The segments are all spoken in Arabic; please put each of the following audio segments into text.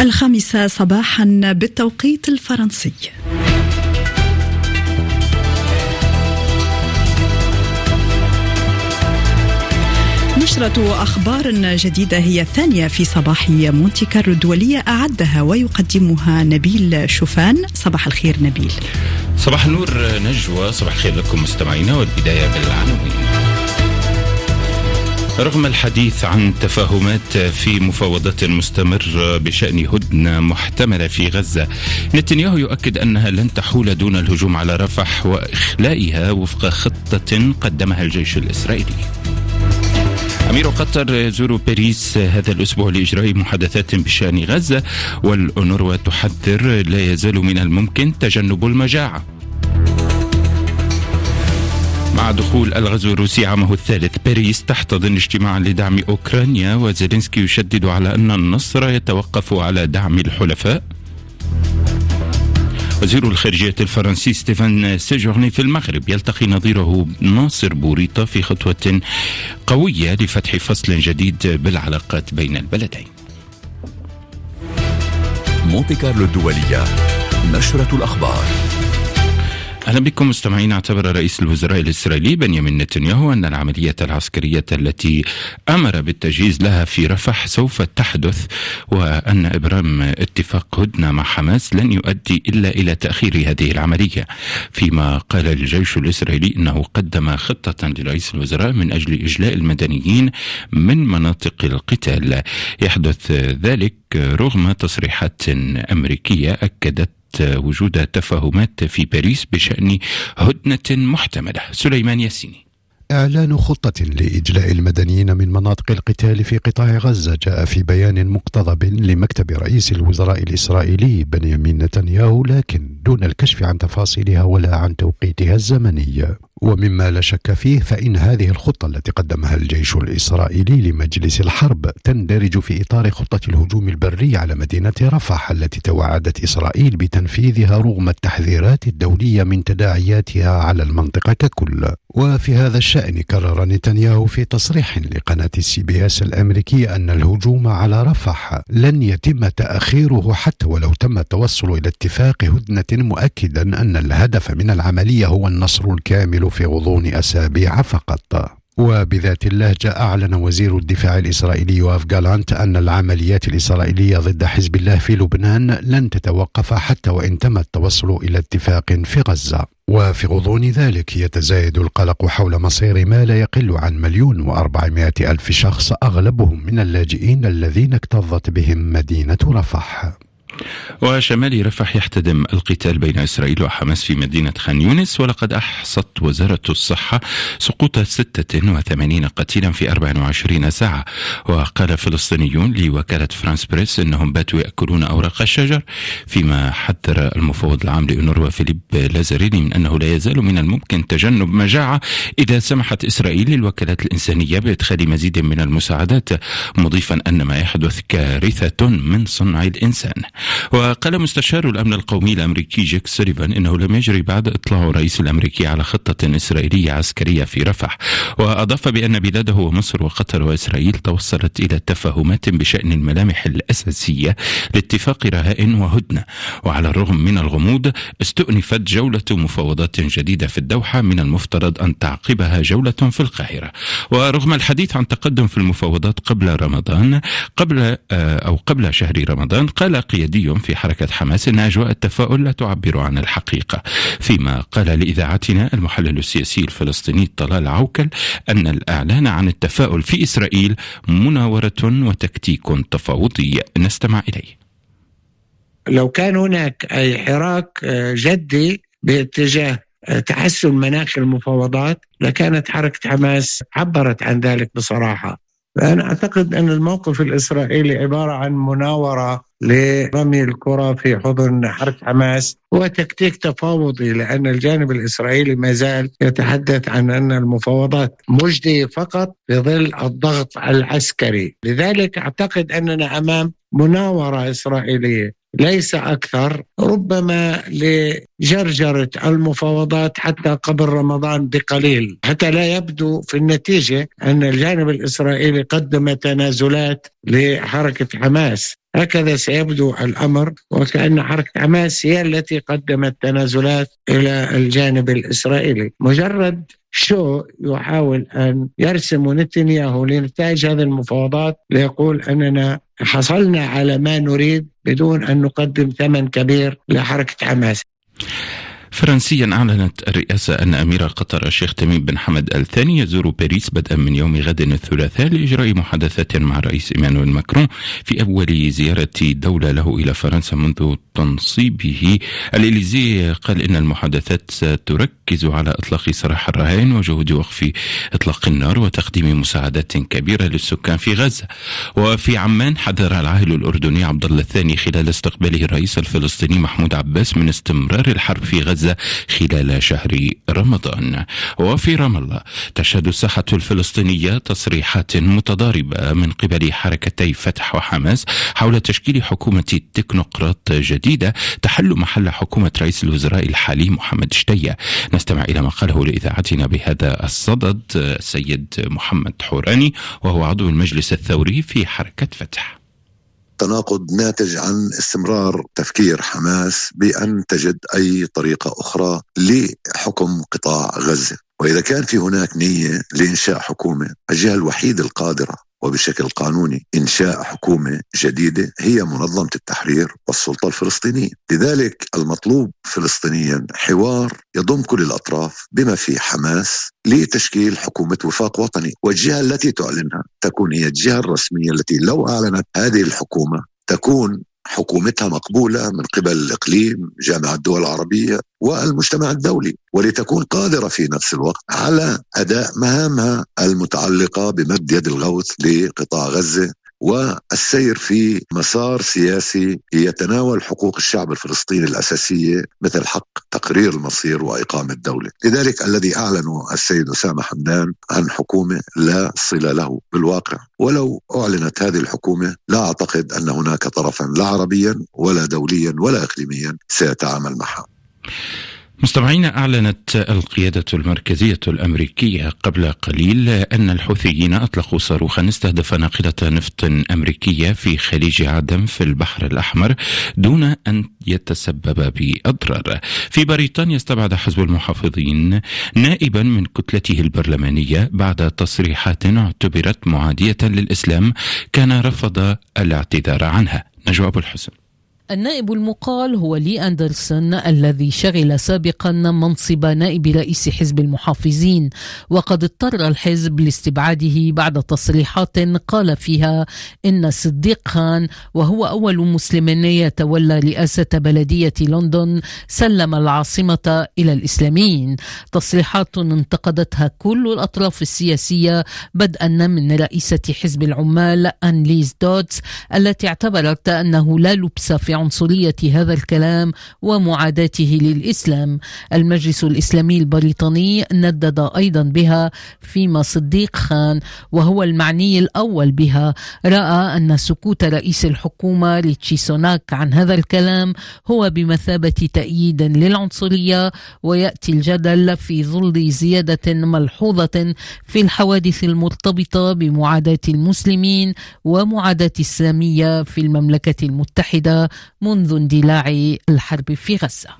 الخامسة صباحا بالتوقيت الفرنسي. نشرة أخبار جديدة هي الثانية في صباح مونتي كارلو الدولية أعدها ويقدمها نبيل شوفان. صباح الخير نبيل. صباح النور نجوى صباح الخير لكم مستمعينا والبداية بالعناوين. رغم الحديث عن تفاهمات في مفاوضات مستمرة بشأن هدنة محتملة في غزة نتنياهو يؤكد أنها لن تحول دون الهجوم على رفح وإخلائها وفق خطة قدمها الجيش الإسرائيلي. أمير قطر يزور باريس هذا الأسبوع لإجراء محادثات بشأن غزة والأونروا تحذر لا يزال من الممكن تجنب المجاعة. مع دخول الغزو الروسي عامه الثالث باريس تحتضن اجتماعا لدعم أوكرانيا وزيلينسكي يشدد على أن النصر يتوقف على دعم الحلفاء. وزير الخارجية الفرنسي ستيفان سيجورني في المغرب يلتقي نظيره ناصر بوريطة في خطوة قوية لفتح فصل جديد بالعلاقات بين البلدين. مونتي كارلو الدولية نشرة الأخبار. أهلا بكم مستمعين أعتبر رئيس الوزراء الإسرائيلي بنيامين نتنياهو أن العملية العسكرية التي أمر بالتجهيز لها في رفح سوف تحدث وأن إبرام اتفاق هدنة مع حماس لن يؤدي إلا إلى تأخير هذه العملية. فيما قال الجيش الإسرائيلي إنه قدم خطة لرئيس الوزراء من أجل إجلاء المدنيين من مناطق القتال. يحدث ذلك رغم تصريحات أمريكية أكدت وجود تفاهمات في باريس بشأن هدنة محتملة. سليمان ياسيني. إعلان خطة لإجلاء المدنيين من مناطق القتال في قطاع غزة جاء في بيان مقتضب لمكتب رئيس الوزراء الإسرائيلي بنيامين نتنياهو لكن دون الكشف عن تفاصيلها ولا عن توقيتها الزمني ومما لا شك فيه فإن هذه الخطة التي قدمها الجيش الإسرائيلي لمجلس الحرب تندرج في إطار خطة الهجوم البري على مدينة رفح التي توعدت إسرائيل بتنفيذها رغم التحذيرات الدولية من تداعياتها على المنطقة ككل. وفي هذا الشأن كرر نتنياهو في تصريح لقناة ال CBS الأمريكية أن الهجوم على رفح لن يتم تأخيره حتى ولو تم التوصل إلى اتفاق هدنة مؤكدا أن الهدف من العملية هو النصر الكامل في غضون أسابيع فقط. وبذات اللهجة أعلن وزير الدفاع الإسرائيلي يوآف جالانت أن العمليات الإسرائيلية ضد حزب الله في لبنان لن تتوقف حتى وإن تم التوصل إلى اتفاق في غزة. وفي غضون ذلك يتزايد القلق حول مصير ما لا يقل عن مليون وأربعمائة ألف شخص أغلبهم من اللاجئين الذين اكتظت بهم مدينة رفح. وشمال رفح يحتدم القتال بين إسرائيل وحماس في مدينة خان يونس ولقد أحصت وزارة الصحة سقوط 86 قتيلا في 24 ساعة. وقال فلسطينيون لوكالة فرانس بريس أنهم باتوا يأكلون أوراق الشجر فيما حذر المفوض العام للأونروا فيليب لازاريني من أنه لا يزال من الممكن تجنب مجاعة إذا سمحت إسرائيل للوكالات الإنسانية بإدخال مزيد من المساعدات مضيفا أن ما يحدث كارثة من صنع الإنسان. وقال مستشار الأمن القومي الأمريكي جيك سوليفان إنه لم يجري بعد إطلاع الرئيس الأمريكي على خطة إسرائيلية عسكرية في رفح. وأضاف بأن بلاده ومصر وقطر وإسرائيل توصلت إلى تفاهمات بشأن الملامح الأساسية لاتفاق رهائن وهدنة. وعلى الرغم من الغموض استؤنفت جولة مفاوضات جديدة في الدوحة من المفترض أن تعقبها جولة في القاهرة. ورغم الحديث عن تقدم في المفاوضات قبل رمضان قبل أو قبل شهر رمضان قال قيادي في حركة حماس أن أجواء التفاؤل لا تعبر عن الحقيقة فيما قال لإذاعتنا المحلل السياسي الفلسطيني طلال عوكل أن الإعلان عن التفاؤل في إسرائيل مناورة وتكتيك تفاوضي. نستمع إليه. لو كان هناك أي حراك جدي باتجاه تحسن مناخ المفاوضات لكانت حركة حماس عبرت عن ذلك بصراحة. فأنا أعتقد أن الموقف الإسرائيلي عبارة عن مناورة لرمي الكرة في حضن حركة حماس. هو تكتيك تفاوضي لأن الجانب الإسرائيلي ما زال يتحدث عن أن المفاوضات مجدية فقط في ظل الضغط العسكري. لذلك أعتقد أننا أمام مناورة إسرائيلية ليس أكثر ربما لجرجرة المفاوضات حتى قبل رمضان بقليل. حتى لا يبدو في النتيجة أن الجانب الإسرائيلي قدم تنازلات لحركة حماس. هكذا سيبدو الأمر وكأن حركة حماس هي التي قدمت تنازلات إلى الجانب الإسرائيلي. مجرد شو يحاول أن يرسم نتنياهو لنتائج هذه المفاوضات ليقول أننا حصلنا على ما نريد بدون أن نقدم ثمن كبير لحركة حماس. فرنسيا أعلنت الرئاسة أن أمير قطر الشيخ تميم بن حمد الثاني يزور باريس بدءا من يوم غد الثلاثاء لإجراء محادثات مع الرئيس إيمانويل ماكرون في أول زيارة دولة له إلى فرنسا منذ تنصيبه. الإليزي قال إن المحادثات ستركز على إطلاق سراح الرهائن وجهود وقف إطلاق النار وتقديم مساعدات كبيرة للسكان في غزة. وفي عمان حذر العاهل الأردني عبد الله الثاني خلال استقباله الرئيس الفلسطيني محمود عباس من استمرار الحرب في غزة. غزة خلال شهر رمضان. وفي رام الله تشهد الساحة الفلسطينية تصريحات متضاربة من قبل حركتي فتح وحماس حول تشكيل حكومة تكنوقراط جديدة تحل محل حكومة رئيس الوزراء الحالي محمد شتية. نستمع إلى ما قاله لإذاعتنا بهذا الصدد السيد محمد حوراني وهو عضو المجلس الثوري في حركة فتح. تناقض ناتج عن استمرار تفكير حماس بأن تجد أي طريقة أخرى لحكم قطاع غزة. وإذا كان في هناك نية لإنشاء حكومة الجهة الوحيدة القادرة وبشكل قانوني إنشاء حكومة جديدة هي منظمة التحرير والسلطة الفلسطينية. لذلك المطلوب فلسطينيا حوار يضم كل الأطراف بما في حماس لتشكيل حكومة وفاق وطني. والجهة التي تعلنها تكون هي الجهة الرسمية التي لو أعلنت هذه الحكومة تكون حكومتها مقبولة من قبل الإقليم جامعة الدول العربية والمجتمع الدولي ولتكون قادرة في نفس الوقت على أداء مهامها المتعلقة بمد يد الغوث لقطاع غزة والسير في مسار سياسي يتناول حقوق الشعب الفلسطيني الأساسية مثل حق تقرير المصير وإقامة دولة لذلك الذي أعلنه السيد أسامة حمدان عن حكومة لا صلة له بالواقع. ولو أعلنت هذه الحكومة لا أعتقد أن هناك طرفا لا عربيا ولا دوليا ولا إقليميا سيتعامل معها. مستمعينا أعلنت القيادة المركزية الأمريكية قبل قليل أن الحوثيين أطلقوا صاروخا استهدف ناقلة نفط أمريكية في خليج عدن في البحر الأحمر دون أن يتسبب بأضرار. في بريطانيا استبعد حزب المحافظين نائبا من كتلته البرلمانية بعد تصريحات اعتبرت معادية للإسلام كان رفض الاعتذار عنها. نجوى أبو الحسن. النائب المقال هو لي أندرسون الذي شغل سابقا منصب نائب رئيس حزب المحافظين وقد اضطر الحزب لاستبعاده بعد تصريحات قال فيها إن صديق خان وهو أول مسلم يتولى رئاسة بلدية لندن سلم العاصمة إلى الإسلاميين. تصريحات انتقدتها كل الأطراف السياسية بدءا من رئيسة حزب العمال أن ليز دودز التي اعتبرت أنه لا لبس في عنصرية هذا الكلام ومعاداته للإسلام. المجلس الإسلامي البريطاني ندد أيضا بها فيما صديق خان وهو المعني الأول بها. رأى أن سكوت رئيس الحكومة ريتشي سوناك عن هذا الكلام هو بمثابة تأييد للعنصرية ويأتي الجدل في ظل زيادة ملحوظة في الحوادث المرتبطة بمعاداة المسلمين ومعاداة السامية في المملكة المتحدة منذ اندلاع الحرب في غزة.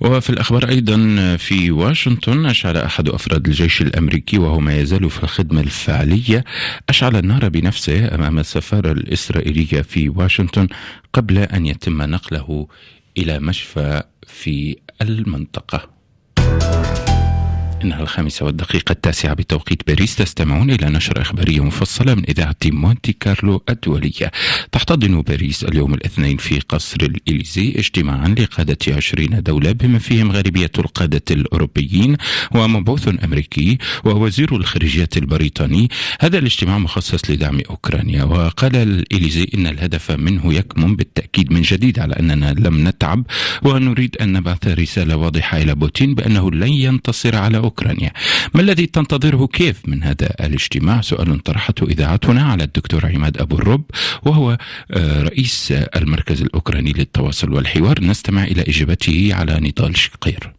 وفي الأخبار أيضا في واشنطن أشعل أحد أفراد الجيش الأمريكي وهو ما يزال في الخدمة الفعلية أشعل النار بنفسه أمام السفارة الإسرائيلية في واشنطن قبل أن يتم نقله إلى مشفى في المنطقة. إنها الخامسة والدقيقة التاسعة بتوقيت باريس. تستمعون إلى نشرة إخبارية مفصلة من إذاعة مونتي كارلو الدولية. تحتضن باريس اليوم الاثنين في قصر الإليزي اجتماعا لقادة عشرين دولة بما فيهم غالبية القادة الأوروبيين ومبعوث أمريكي ووزير الخارجية البريطاني. هذا الاجتماع مخصص لدعم أوكرانيا. وقال الإليزي إن الهدف منه يكمن بالتأكيد من جديد على أننا لم نتعب ونريد أن نبعث رسالة واضحة إلى بوتين بأنه لن ينتصر على أوكرانيا. ما الذي تنتظره كيف من هذا الاجتماع؟ سؤال طرحته إذاعتنا على الدكتور عماد أبو الرب وهو آه، رئيس المركز الأوكراني للتواصل والحوار. نستمع إلى إجابته على نضال شقير.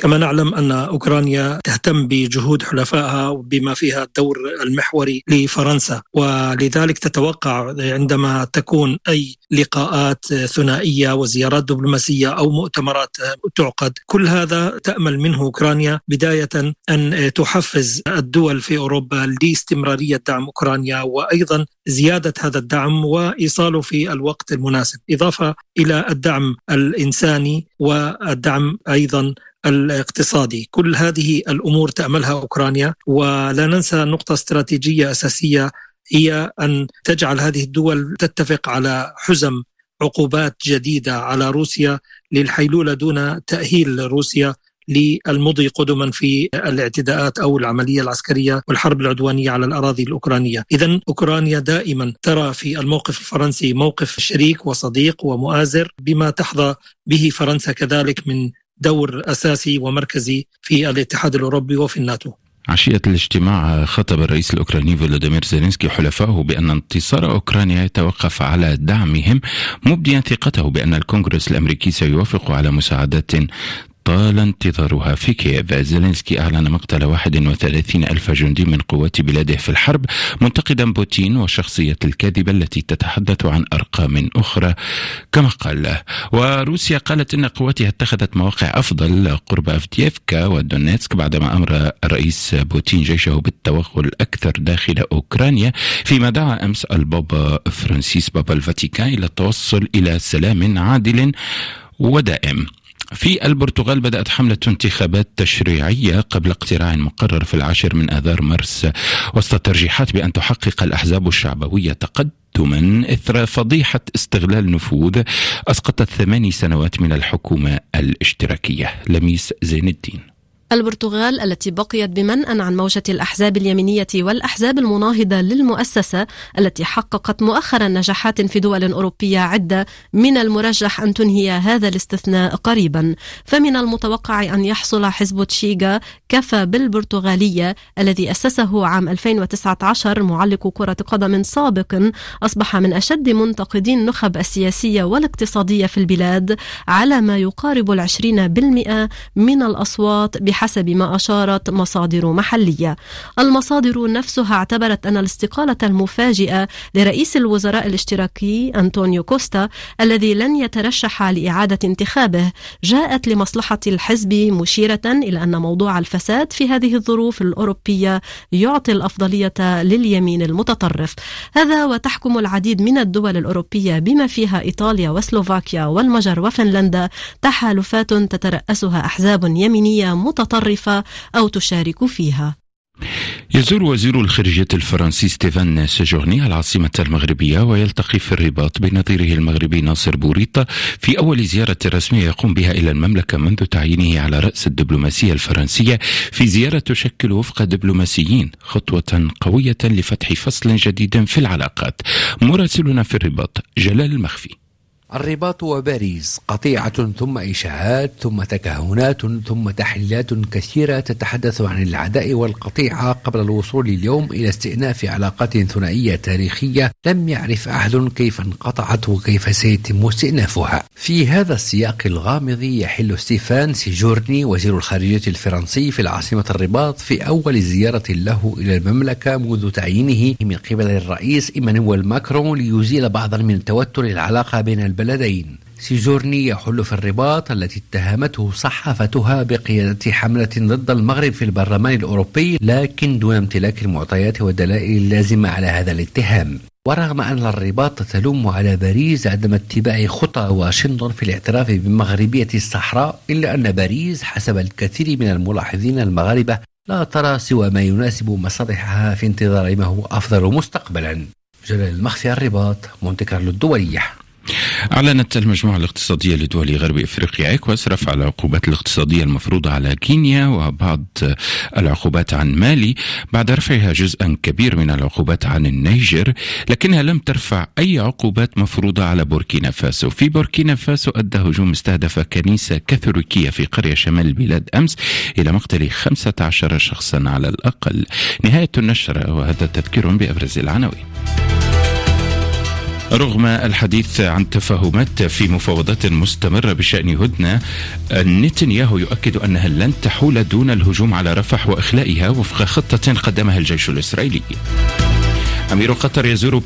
كما نعلم أن أوكرانيا تهتم بجهود حلفائها بما فيها الدور المحوري لفرنسا ولذلك تتوقع عندما تكون أي لقاءات ثنائية وزيارات دبلوماسية أو مؤتمرات تعقد. كل هذا تأمل منه أوكرانيا بداية أن تحفز الدول في أوروبا لاستمرارية دعم أوكرانيا وأيضا زيادة هذا الدعم وإيصاله في الوقت المناسب. إضافة إلى الدعم الإنساني والدعم أيضا الاقتصادي. كل هذه الأمور تأملها أوكرانيا ولا ننسى نقطة استراتيجية أساسية هي أن تجعل هذه الدول تتفق على حزم عقوبات جديدة على روسيا للحيلولة دون تأهيل روسيا للمضي قدما في الاعتداءات أو العملية العسكرية والحرب العدوانية على الأراضي الأوكرانية، اذا أوكرانيا دائما ترى في الموقف الفرنسي موقف شريك وصديق ومؤازر بما تحظى به فرنسا كذلك من دور أساسي ومركزي في الاتحاد الأوروبي وفي الناتو. عشية الاجتماع خاطب الرئيس الأوكراني فولوديمير زيلينسكي حلفائه بأن انتصار أوكرانيا يتوقف على دعمهم مبديا ثقته بأن الكونغرس الأمريكي سيوافق على مساعدات طال انتظارها في كييف. زيلينسكي أعلن مقتل 31 ألف جندي من قوات بلاده في الحرب منتقدا بوتين وشخصيته الكاذبة التي تتحدث عن أرقام أخرى كما قال. وروسيا قالت إن قواتها اتخذت مواقع أفضل قرب أفديفكا ودونيتسك بعدما أمر الرئيس بوتين جيشه بالتوغل أكثر داخل أوكرانيا فيما دعا أمس البابا فرانسيس بابا الفاتيكان إلى التوصل إلى سلام عادل ودائم. في البرتغال بدأت حملة انتخابات تشريعية قبل اقتراع مقرر في العاشر من آذار مارس وسط الترجيحات بأن تحقق الأحزاب الشعبوية تقدما إثر فضيحة استغلال نفوذ أسقطت ثماني سنوات من الحكومة الاشتراكية. لميس زين الدين. البرتغال التي بقيت بمنأى عن موجة الأحزاب اليمينية والأحزاب المناهضة للمؤسسة التي حققت مؤخرا نجاحات في دول أوروبية عدة من المرجح أن تنهي هذا الاستثناء قريبا. فمن المتوقع أن يحصل حزب تشيغا كفى بالبرتغالية الذي أسسه عام 2019 معلق كرة قدم سابق أصبح من أشد منتقدي النخب السياسية والاقتصادية في البلاد على ما يقارب العشرين بالمئة من الأصوات بحسب ما أشارت مصادر محلية. المصادر نفسها اعتبرت أن الاستقالة المفاجئة لرئيس الوزراء الاشتراكي أنطونيو كوستا الذي لن يترشح لإعادة انتخابه جاءت لمصلحة الحزب مشيرة إلى أن موضوع الفساد في هذه الظروف الأوروبية يعطي الأفضلية لليمين المتطرف. هذا وتحكم العديد من الدول الأوروبية بما فيها إيطاليا وسلوفاكيا والمجر وفنلندا تحالفات تترأسها أحزاب يمينية متطرفة. متطرفة أو تشارك فيها. يزور وزير الخارجية الفرنسي ستيفان سيجورني العاصمة المغربية ويلتقي في الرباط بنظيره المغربي ناصر بوريطة في أول زيارة رسمية يقوم بها إلى المملكة منذ تعيينه على رأس الدبلوماسية الفرنسية في زيارة تشكل وفق دبلوماسيين خطوة قوية لفتح فصل جديد في العلاقات. مراسلنا في الرباط جلال المخفي. الرباط وباريس قطيعة ثم إشاعات ثم تكهنات ثم تحليلات كثيرة تتحدث عن العداء والقطيعة قبل الوصول اليوم إلى استئناف علاقات ثنائية تاريخية لم يعرف أحد كيف انقطعت وكيف سيتم استئنافها. في هذا السياق الغامض يحل ستيفان سيجورني وزير الخارجية الفرنسي في العاصمة الرباط في أول زيارة له إلى المملكة منذ تعيينه من قبل الرئيس إيمانويل ماكرون ليزيل بعضا من توتر العلاقة بين البلدين البلدين. سيجورني يحل في الرباط التي اتهمته صحافتها بقيادة حملة ضد المغرب في البرلمان الأوروبي لكن دون امتلاك المعطيات والدلائل اللازمة على هذا الاتهام. ورغم أن الرباط تلوم على باريس عدم اتباع خطى واشنطن في الاعتراف بمغربية الصحراء إلا أن باريس حسب الكثير من الملاحظين المغاربة لا ترى سوى ما يناسب مصالحها في انتظار ما هو أفضل مستقبلا. جلال المخفي الرباط مونتي كارلو الدولية أعلنت المجموعة الاقتصادية لدول غرب إفريقيا إيكواس رفع العقوبات الاقتصادية المفروضة على غينيا وبعض العقوبات عن مالي بعد رفعها جزءا كبير من العقوبات عن النيجر لكنها لم ترفع أي عقوبات مفروضة على بوركينا فاسو. في بوركينا فاسو أدى هجوم استهدف كنيسة كاثوليكية في قرية شمال البلاد أمس إلى مقتل 15 شخصا على الأقل. نهاية النشرة وهذا تذكير بأبرز العناوين. رغم الحديث عن تفاهمات في مفاوضات مستمرة بشأن هدنة نتنياهو يؤكد أنها لن تحول دون الهجوم على رفح وإخلائها وفق خطة قدمها الجيش الإسرائيلي. أمير قطر يزور